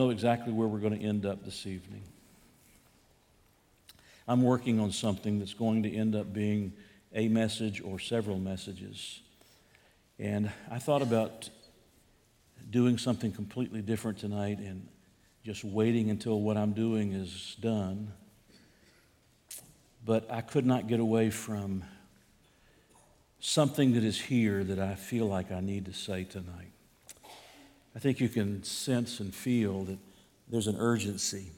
know exactly where we're going to end up this evening. I'm working on something that's going to end up being a message or several messages. And I thought about doing something completely different tonight and just waiting until what I'm doing is done. But I could not get away from something that is here that I feel like I need to say tonight. I think you can sense and feel that there's an urgency.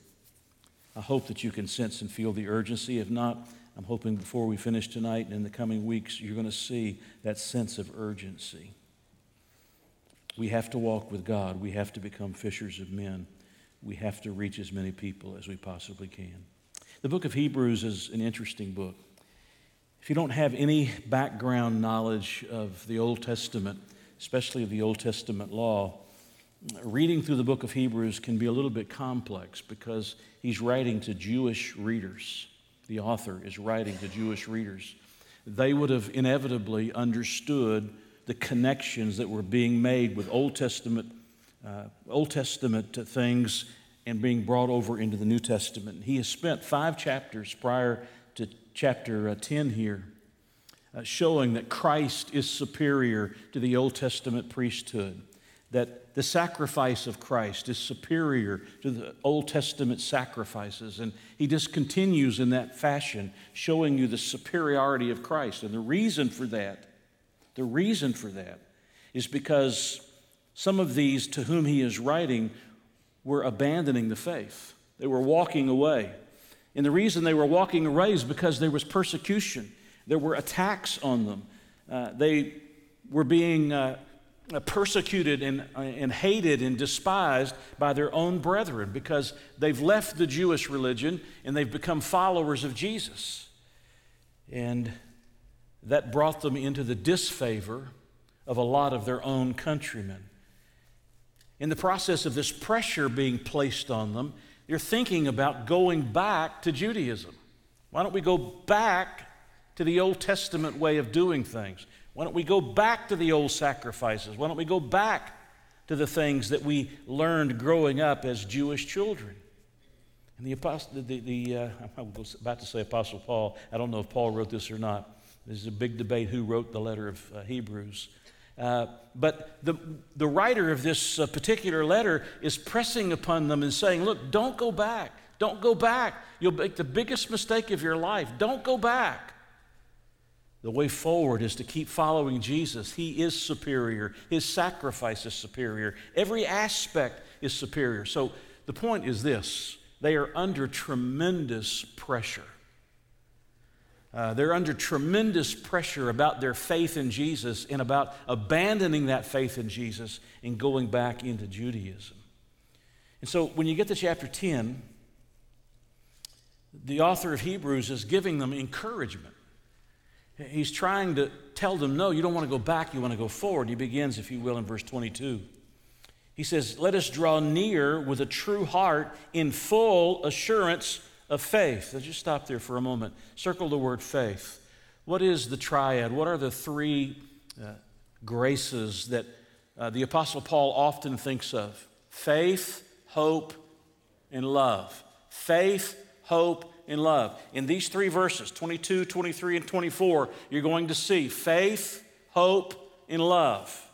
I hope that you can sense and feel the urgency. If not, I'm hoping before we finish tonight and in the coming weeks, you're going to see that sense of urgency. We have to walk with God. We have to become fishers of men. We have to reach as many people as we possibly can. The book of Hebrews is an interesting book. If you don't have any background knowledge of the Old Testament, especially of the Old Testament law, reading through the book of Hebrews can be a little bit complex because he's writing to Jewish readers. The author is writing to Jewish readers. They would have inevitably understood the connections that were being made with Old Testament, uh, Old Testament things and being brought over into the New Testament. He has spent five chapters prior to chapter uh, 10 here uh, showing that Christ is superior to the Old Testament priesthood, that the sacrifice of Christ is superior to the Old Testament sacrifices. And he just continues in that fashion, showing you the superiority of Christ. And the reason for that, the reason for that is because some of these to whom he is writing were abandoning the faith, they were walking away. And the reason they were walking away is because there was persecution, there were attacks on them. Uh, they were being uh, persecuted and, uh, and hated and despised by their own brethren because they've left the Jewish religion and they've become followers of Jesus. And that brought them into the disfavor of a lot of their own countrymen. In the process of this pressure being placed on them, they're thinking about going back to Judaism. Why don't we go back to the Old Testament way of doing things? Why don't we go back to the old sacrifices? Why don't we go back to the things that we learned growing up as Jewish children? And the apostle, the, the uh, I was about to say Apostle Paul. I don't know if Paul wrote this or not. There's a big debate who wrote the letter of uh, Hebrews. Uh, but the, the writer of this uh, particular letter is pressing upon them and saying, Look, don't go back. Don't go back. You'll make the biggest mistake of your life. Don't go back. The way forward is to keep following Jesus. He is superior, His sacrifice is superior, every aspect is superior. So the point is this they are under tremendous pressure. Uh, they're under tremendous pressure about their faith in Jesus and about abandoning that faith in Jesus and going back into Judaism. And so when you get to chapter 10, the author of Hebrews is giving them encouragement. He's trying to tell them, no, you don't want to go back, you want to go forward. He begins, if you will, in verse 22. He says, Let us draw near with a true heart in full assurance of faith. Let's just stop there for a moment. Circle the word faith. What is the triad? What are the three uh, graces that uh, the Apostle Paul often thinks of? Faith, hope, and love. Faith, hope, in love. In these three verses, 22, 23, and 24, you're going to see faith, hope, and love.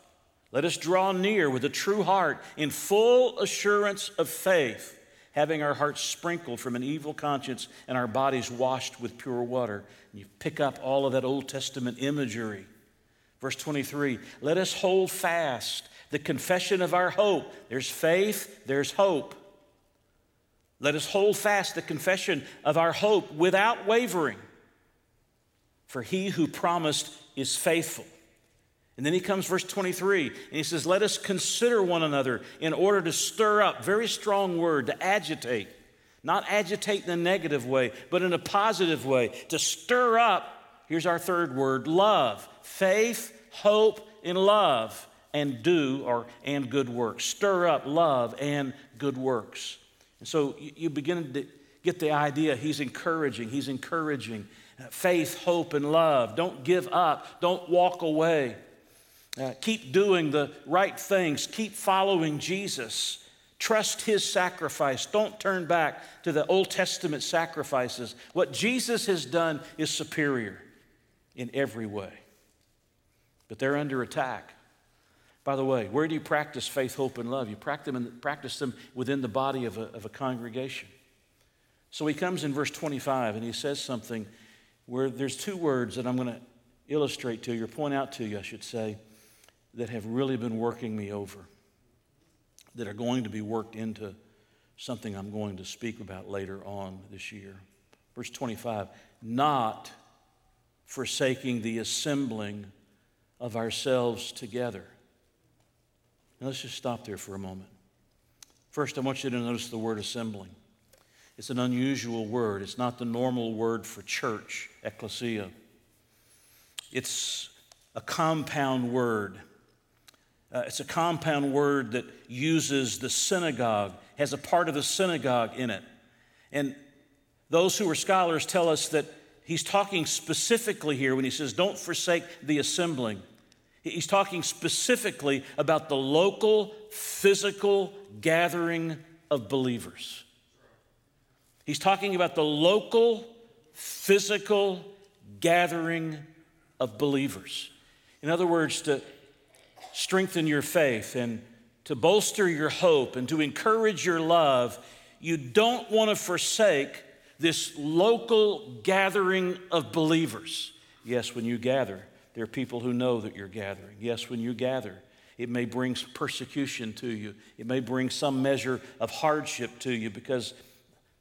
Let us draw near with a true heart in full assurance of faith, having our hearts sprinkled from an evil conscience and our bodies washed with pure water. And you pick up all of that Old Testament imagery. Verse 23 Let us hold fast the confession of our hope. There's faith, there's hope. Let us hold fast the confession of our hope without wavering, for he who promised is faithful. And then he comes, verse 23, and he says, Let us consider one another in order to stir up, very strong word, to agitate. Not agitate in a negative way, but in a positive way. To stir up, here's our third word love, faith, hope, and love, and do or and good works. Stir up love and good works. And so you begin to get the idea. He's encouraging, he's encouraging faith, hope, and love. Don't give up, don't walk away. Uh, keep doing the right things, keep following Jesus. Trust his sacrifice. Don't turn back to the Old Testament sacrifices. What Jesus has done is superior in every way. But they're under attack. By the way, where do you practice faith, hope, and love? You practice them, within the body of a, of a congregation. So he comes in verse 25 and he says something where there's two words that I'm going to illustrate to you, or point out to you, I should say, that have really been working me over that are going to be worked into something I'm going to speak about later on this year. Verse 25, not forsaking the assembling of ourselves together. Now let's just stop there for a moment. First, I want you to notice the word assembling. It's an unusual word. It's not the normal word for church, ecclesia. It's a compound word. Uh, it's a compound word that uses the synagogue, has a part of the synagogue in it. And those who are scholars tell us that he's talking specifically here when he says, Don't forsake the assembling. He's talking specifically about the local, physical gathering of believers. He's talking about the local, physical gathering of believers. In other words, to strengthen your faith and to bolster your hope and to encourage your love, you don't want to forsake this local gathering of believers. Yes, when you gather, there are people who know that you're gathering. Yes, when you gather, it may bring persecution to you, it may bring some measure of hardship to you because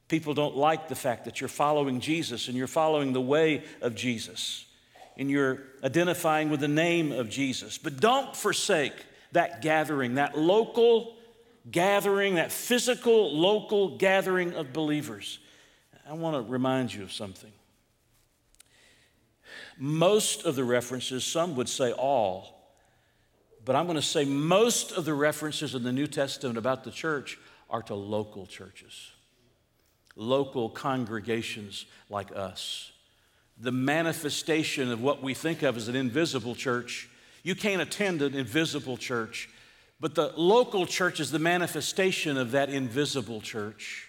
people don't like the fact that you're following Jesus and you're following the way of Jesus and you're identifying with the name of Jesus. But don't forsake that gathering, that local gathering, that physical local gathering of believers. I want to remind you of something. Most of the references, some would say all, but I'm going to say most of the references in the New Testament about the church are to local churches, local congregations like us the manifestation of what we think of as an invisible church. You can't attend an invisible church, but the local church is the manifestation of that invisible church.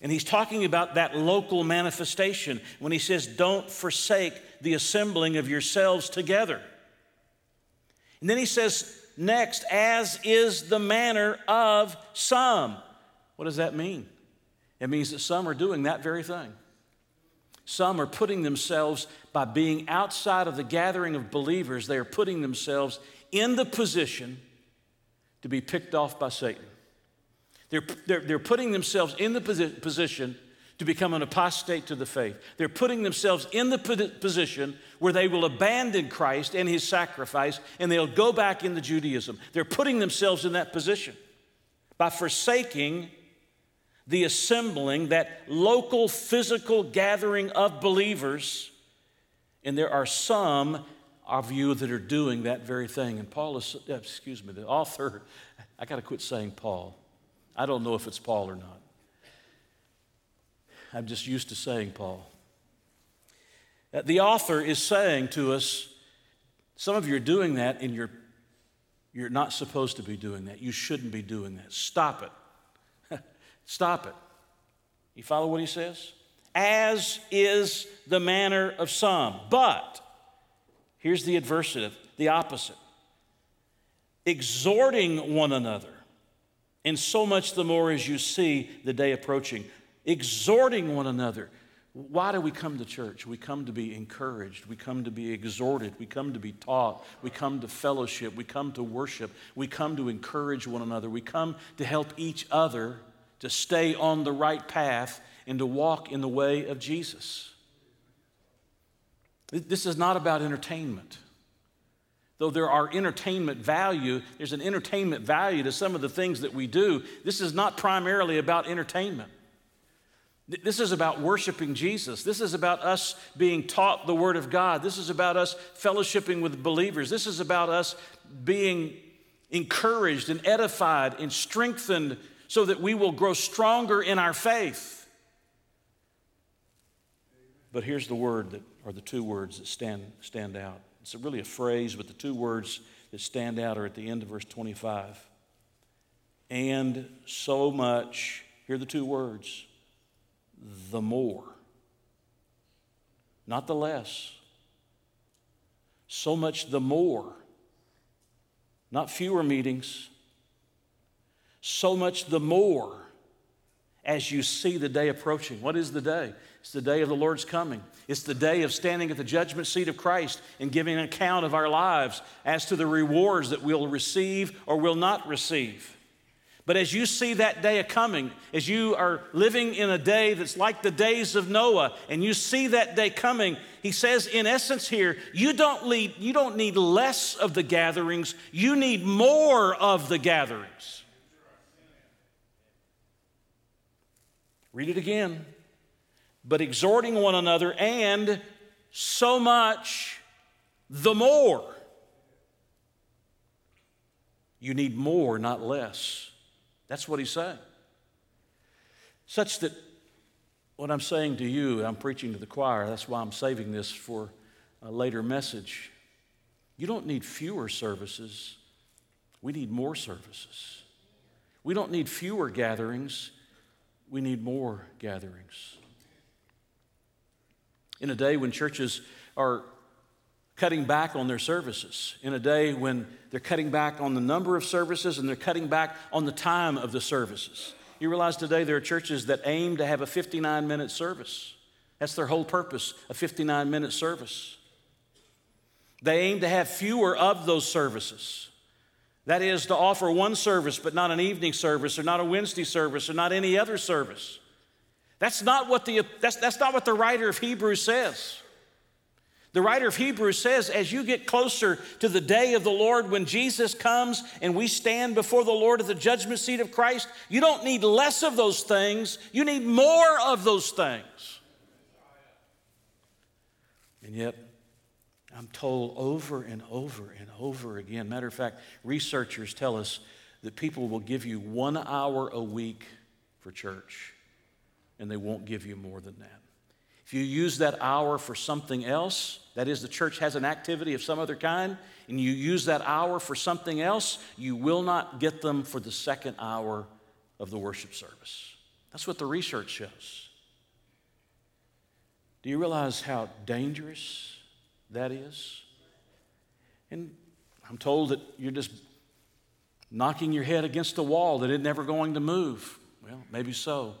And he's talking about that local manifestation when he says, Don't forsake the assembling of yourselves together. And then he says, Next, as is the manner of some. What does that mean? It means that some are doing that very thing. Some are putting themselves, by being outside of the gathering of believers, they are putting themselves in the position to be picked off by Satan. They're, they're, they're putting themselves in the posi- position to become an apostate to the faith. They're putting themselves in the position where they will abandon Christ and his sacrifice and they'll go back into Judaism. They're putting themselves in that position by forsaking the assembling, that local physical gathering of believers. And there are some of you that are doing that very thing. And Paul is, uh, excuse me, the author, I got to quit saying Paul. I don't know if it's Paul or not. I'm just used to saying Paul. Uh, the author is saying to us, some of you are doing that and you're, you're not supposed to be doing that. You shouldn't be doing that. Stop it. Stop it. You follow what he says? As is the manner of some. But, here's the adversative, the opposite. Exhorting one another, and so much the more as you see the day approaching. Exhorting one another. Why do we come to church? We come to be encouraged. We come to be exhorted. We come to be taught. We come to fellowship. We come to worship. We come to encourage one another. We come to help each other to stay on the right path and to walk in the way of Jesus. This is not about entertainment. Though there are entertainment value, there's an entertainment value to some of the things that we do. This is not primarily about entertainment. This is about worshiping Jesus. This is about us being taught the Word of God. This is about us fellowshipping with believers. This is about us being encouraged and edified and strengthened so that we will grow stronger in our faith. But here's the word that are the two words that stand, stand out. It's really a phrase, but the two words that stand out are at the end of verse 25. and so much, here are the two words, the more. Not the less. So much the more. Not fewer meetings. So much the more as you see the day approaching. What is the day? It's the day of the Lord's coming. It's the day of standing at the judgment seat of Christ and giving an account of our lives as to the rewards that we'll receive or will not receive. But as you see that day coming, as you are living in a day that's like the days of Noah, and you see that day coming, he says, in essence, here, you don't, need, you don't need less of the gatherings, you need more of the gatherings. Read it again. But exhorting one another, and so much the more. You need more, not less. That's what he's saying. Such that what I'm saying to you, I'm preaching to the choir, that's why I'm saving this for a later message. You don't need fewer services, we need more services. We don't need fewer gatherings, we need more gatherings. In a day when churches are cutting back on their services, in a day when they're cutting back on the number of services and they're cutting back on the time of the services. You realize today there are churches that aim to have a 59 minute service. That's their whole purpose, a 59 minute service. They aim to have fewer of those services. That is, to offer one service, but not an evening service, or not a Wednesday service, or not any other service. That's not what the, that's, that's not what the writer of Hebrews says. The writer of Hebrews says, as you get closer to the day of the Lord when Jesus comes and we stand before the Lord at the judgment seat of Christ, you don't need less of those things, you need more of those things. And yet, I'm told over and over and over again. Matter of fact, researchers tell us that people will give you one hour a week for church, and they won't give you more than that. If you use that hour for something else, that is, the church has an activity of some other kind, and you use that hour for something else, you will not get them for the second hour of the worship service. That's what the research shows. Do you realize how dangerous that is. And I'm told that you're just knocking your head against a wall that it's never going to move. Well, maybe so.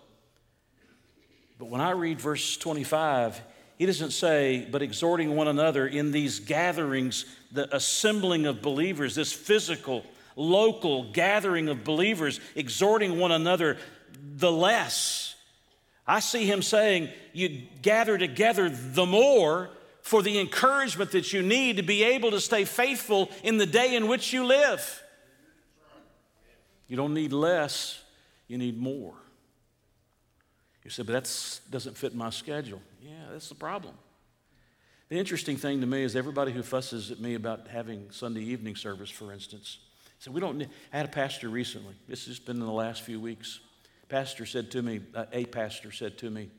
But when I read verse 25, he doesn't say, but exhorting one another in these gatherings, the assembling of believers, this physical, local gathering of believers, exhorting one another the less. I see him saying, you gather together the more for the encouragement that you need to be able to stay faithful in the day in which you live. You don't need less, you need more. You say, but that doesn't fit my schedule. Yeah, that's the problem. The interesting thing to me is everybody who fusses at me about having Sunday evening service, for instance, said, we don't I had a pastor recently, this has been in the last few weeks. Pastor said to me, uh, a pastor said to me,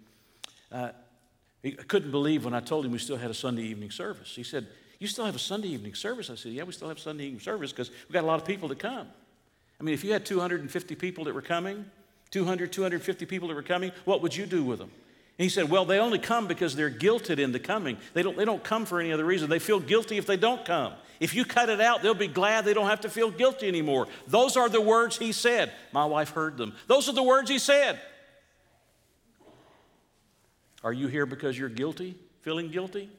uh, he couldn't believe when I told him we still had a Sunday evening service. He said, You still have a Sunday evening service? I said, Yeah, we still have Sunday evening service because we've got a lot of people to come. I mean, if you had 250 people that were coming, 200, 250 people that were coming, what would you do with them? And he said, Well, they only come because they're guilted into coming. They don't, they don't come for any other reason. They feel guilty if they don't come. If you cut it out, they'll be glad they don't have to feel guilty anymore. Those are the words he said. My wife heard them. Those are the words he said. Are you here because you're guilty, feeling guilty?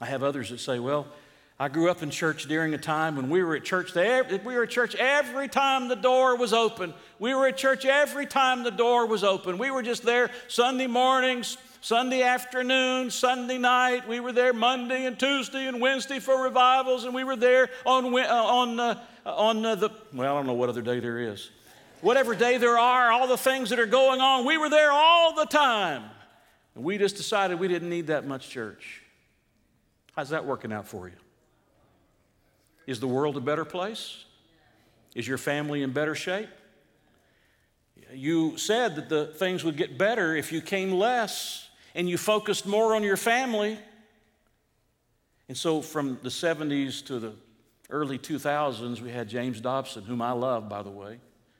I have others that say, well, I grew up in church during a time when we were at church. We were at church every time the door was open. We were at church every time the door was open. We were just there Sunday mornings, Sunday afternoon, Sunday night. We were there Monday and Tuesday and Wednesday for revivals, and we were there on uh, on uh, on uh, the well, I don't know what other day there is whatever day there are, all the things that are going on, we were there all the time. And we just decided we didn't need that much church. How's that working out for you? Is the world a better place? Is your family in better shape? You said that the things would get better if you came less and you focused more on your family And so from the 70s to the early 2000s, we had James Dobson, whom I love, by the way.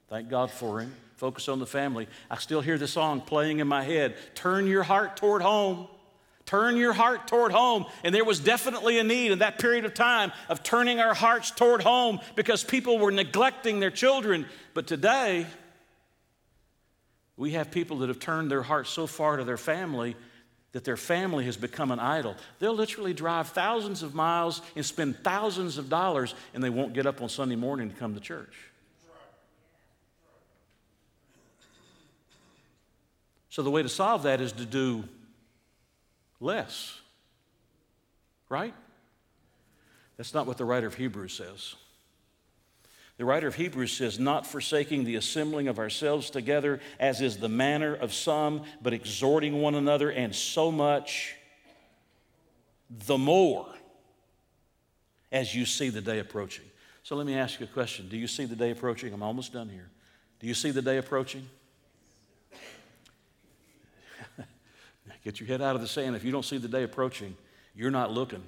Thank God for him. Focus on the family. I still hear the song playing in my head Turn your heart toward home. Turn your heart toward home. And there was definitely a need in that period of time of turning our hearts toward home because people were neglecting their children. But today, we have people that have turned their hearts so far to their family that their family has become an idol. They'll literally drive thousands of miles and spend thousands of dollars, and they won't get up on Sunday morning to come to church. So, the way to solve that is to do less. Right? That's not what the writer of Hebrews says. The writer of Hebrews says, Not forsaking the assembling of ourselves together, as is the manner of some, but exhorting one another, and so much the more as you see the day approaching. So let me ask you a question Do you see the day approaching? I'm almost done here. Do you see the day approaching? Get your head out of the sand. If you don't see the day approaching, you're not looking.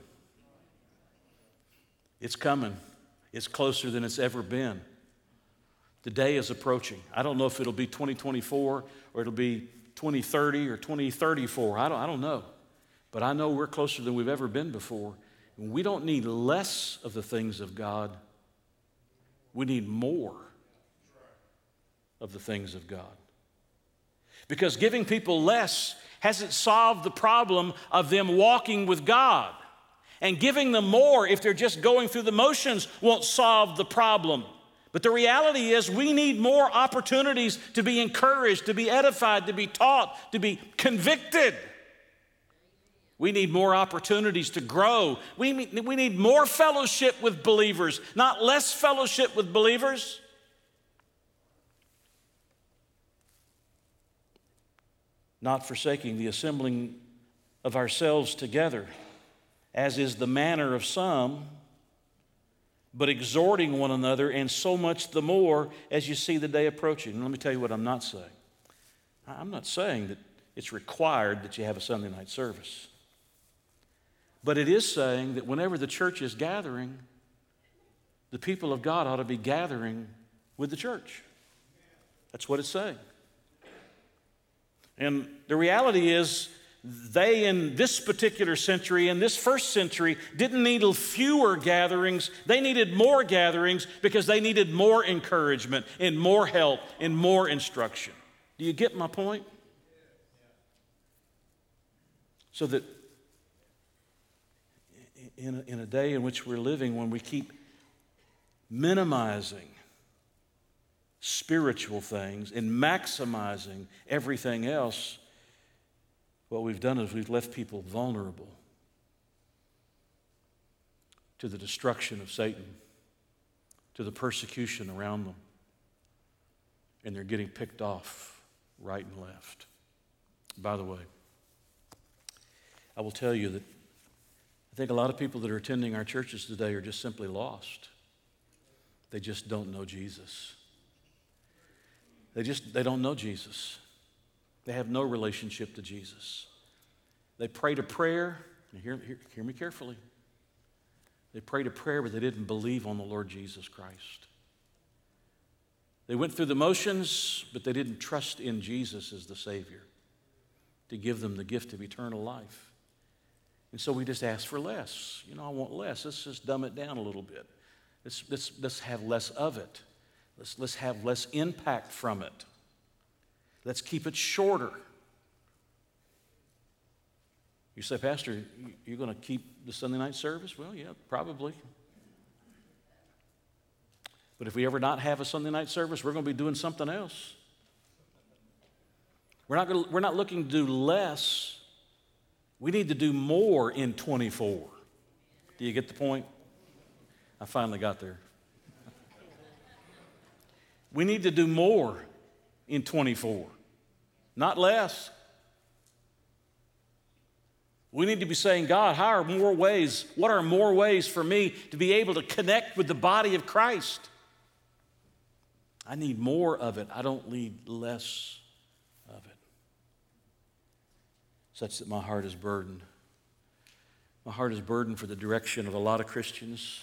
It's coming, it's closer than it's ever been. The day is approaching. I don't know if it'll be 2024 or it'll be 2030 or 2034. I don't, I don't know. But I know we're closer than we've ever been before. And we don't need less of the things of God, we need more of the things of God. Because giving people less hasn't solved the problem of them walking with God. And giving them more, if they're just going through the motions, won't solve the problem. But the reality is, we need more opportunities to be encouraged, to be edified, to be taught, to be convicted. We need more opportunities to grow. We, we need more fellowship with believers, not less fellowship with believers. Not forsaking the assembling of ourselves together, as is the manner of some, but exhorting one another, and so much the more as you see the day approaching. And let me tell you what I'm not saying. I'm not saying that it's required that you have a Sunday night service. But it is saying that whenever the church is gathering, the people of God ought to be gathering with the church. That's what it's saying. And the reality is, they in this particular century, in this first century, didn't need fewer gatherings. They needed more gatherings because they needed more encouragement and more help and more instruction. Do you get my point? So that in a, in a day in which we're living, when we keep minimizing spiritual things and maximizing everything else, what we've done is we've left people vulnerable to the destruction of Satan, to the persecution around them. And they're getting picked off right and left. By the way, I will tell you that I think a lot of people that are attending our churches today are just simply lost. They just don't know Jesus. They just they don't know Jesus. They have no relationship to Jesus. They prayed a prayer, hear, hear, hear me carefully. They prayed a prayer, but they didn't believe on the Lord Jesus Christ. They went through the motions, but they didn't trust in Jesus as the Savior to give them the gift of eternal life. And so we just ask for less. You know, I want less. Let's just dumb it down a little bit. Let's, let's, let's have less of it. Let's, let's have less impact from it. Let's keep it shorter. You say, Pastor, you're going to keep the Sunday night service? Well, yeah, probably. But if we ever not have a Sunday night service, we're going to be doing something else. We're not, to, we're not looking to do less. We need to do more in 24. Do you get the point? I finally got there. We need to do more in 24, not less. We need to be saying, God, how are more ways? What are more ways for me to be able to connect with the body of Christ? I need more of it. I don't need less of it. Such that my heart is burdened My heart is burdened for the direction of a lot of Christians.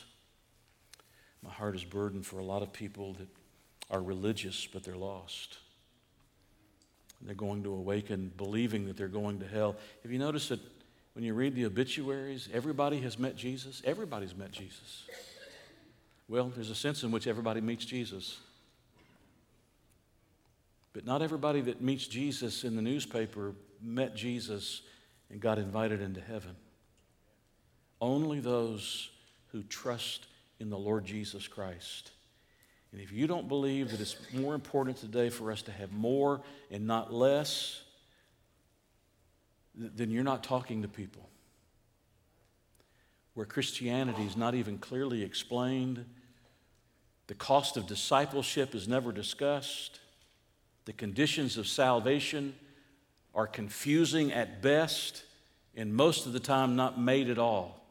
My heart is burdened for a lot of people that are religious, but they're lost. They're going to awaken believing that they're going to hell. Have you noticed that when you read the obituaries, everybody has met Jesus? Everybody's met Jesus. Well, there's a sense in which everybody meets Jesus. But not everybody that meets Jesus in the newspaper met Jesus and got invited into heaven. Only those who trust in the Lord Jesus Christ. And if you don't believe that it's more important today for us to have more and not less, then you're not talking to people. Where Christianity is not even clearly explained, the cost of discipleship is never discussed, the conditions of salvation are confusing at best, and most of the time not made at all.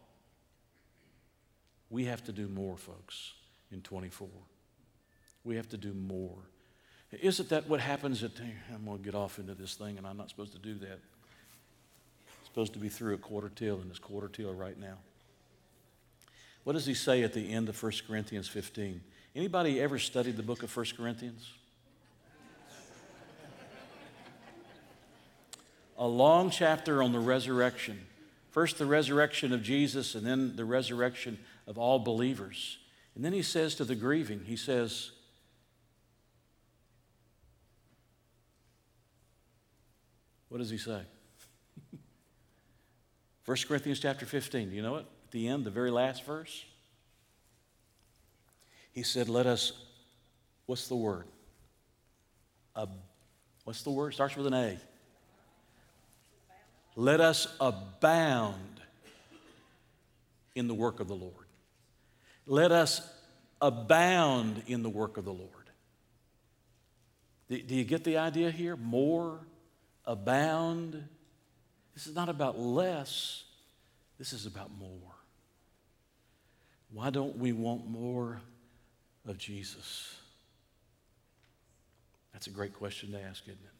We have to do more, folks, in 24. We have to do more. Isn't that what happens at, I'm going to get off into this thing, and I'm not supposed to do that. I'm supposed to be through a quarter till, and it's quarter till right now. What does he say at the end of 1 Corinthians 15? Anybody ever studied the book of 1 Corinthians? a long chapter on the resurrection. First, the resurrection of Jesus, and then the resurrection of all believers. And then he says to the grieving, he says, What does he say? 1 Corinthians chapter 15, do you know it? At the end, the very last verse. He said, Let us, what's the word? Uh, what's the word? Starts with an A. Let us abound in the work of the Lord. Let us abound in the work of the Lord. Do you get the idea here? More, abound. This is not about less, this is about more. Why don't we want more of Jesus? That's a great question to ask, isn't it?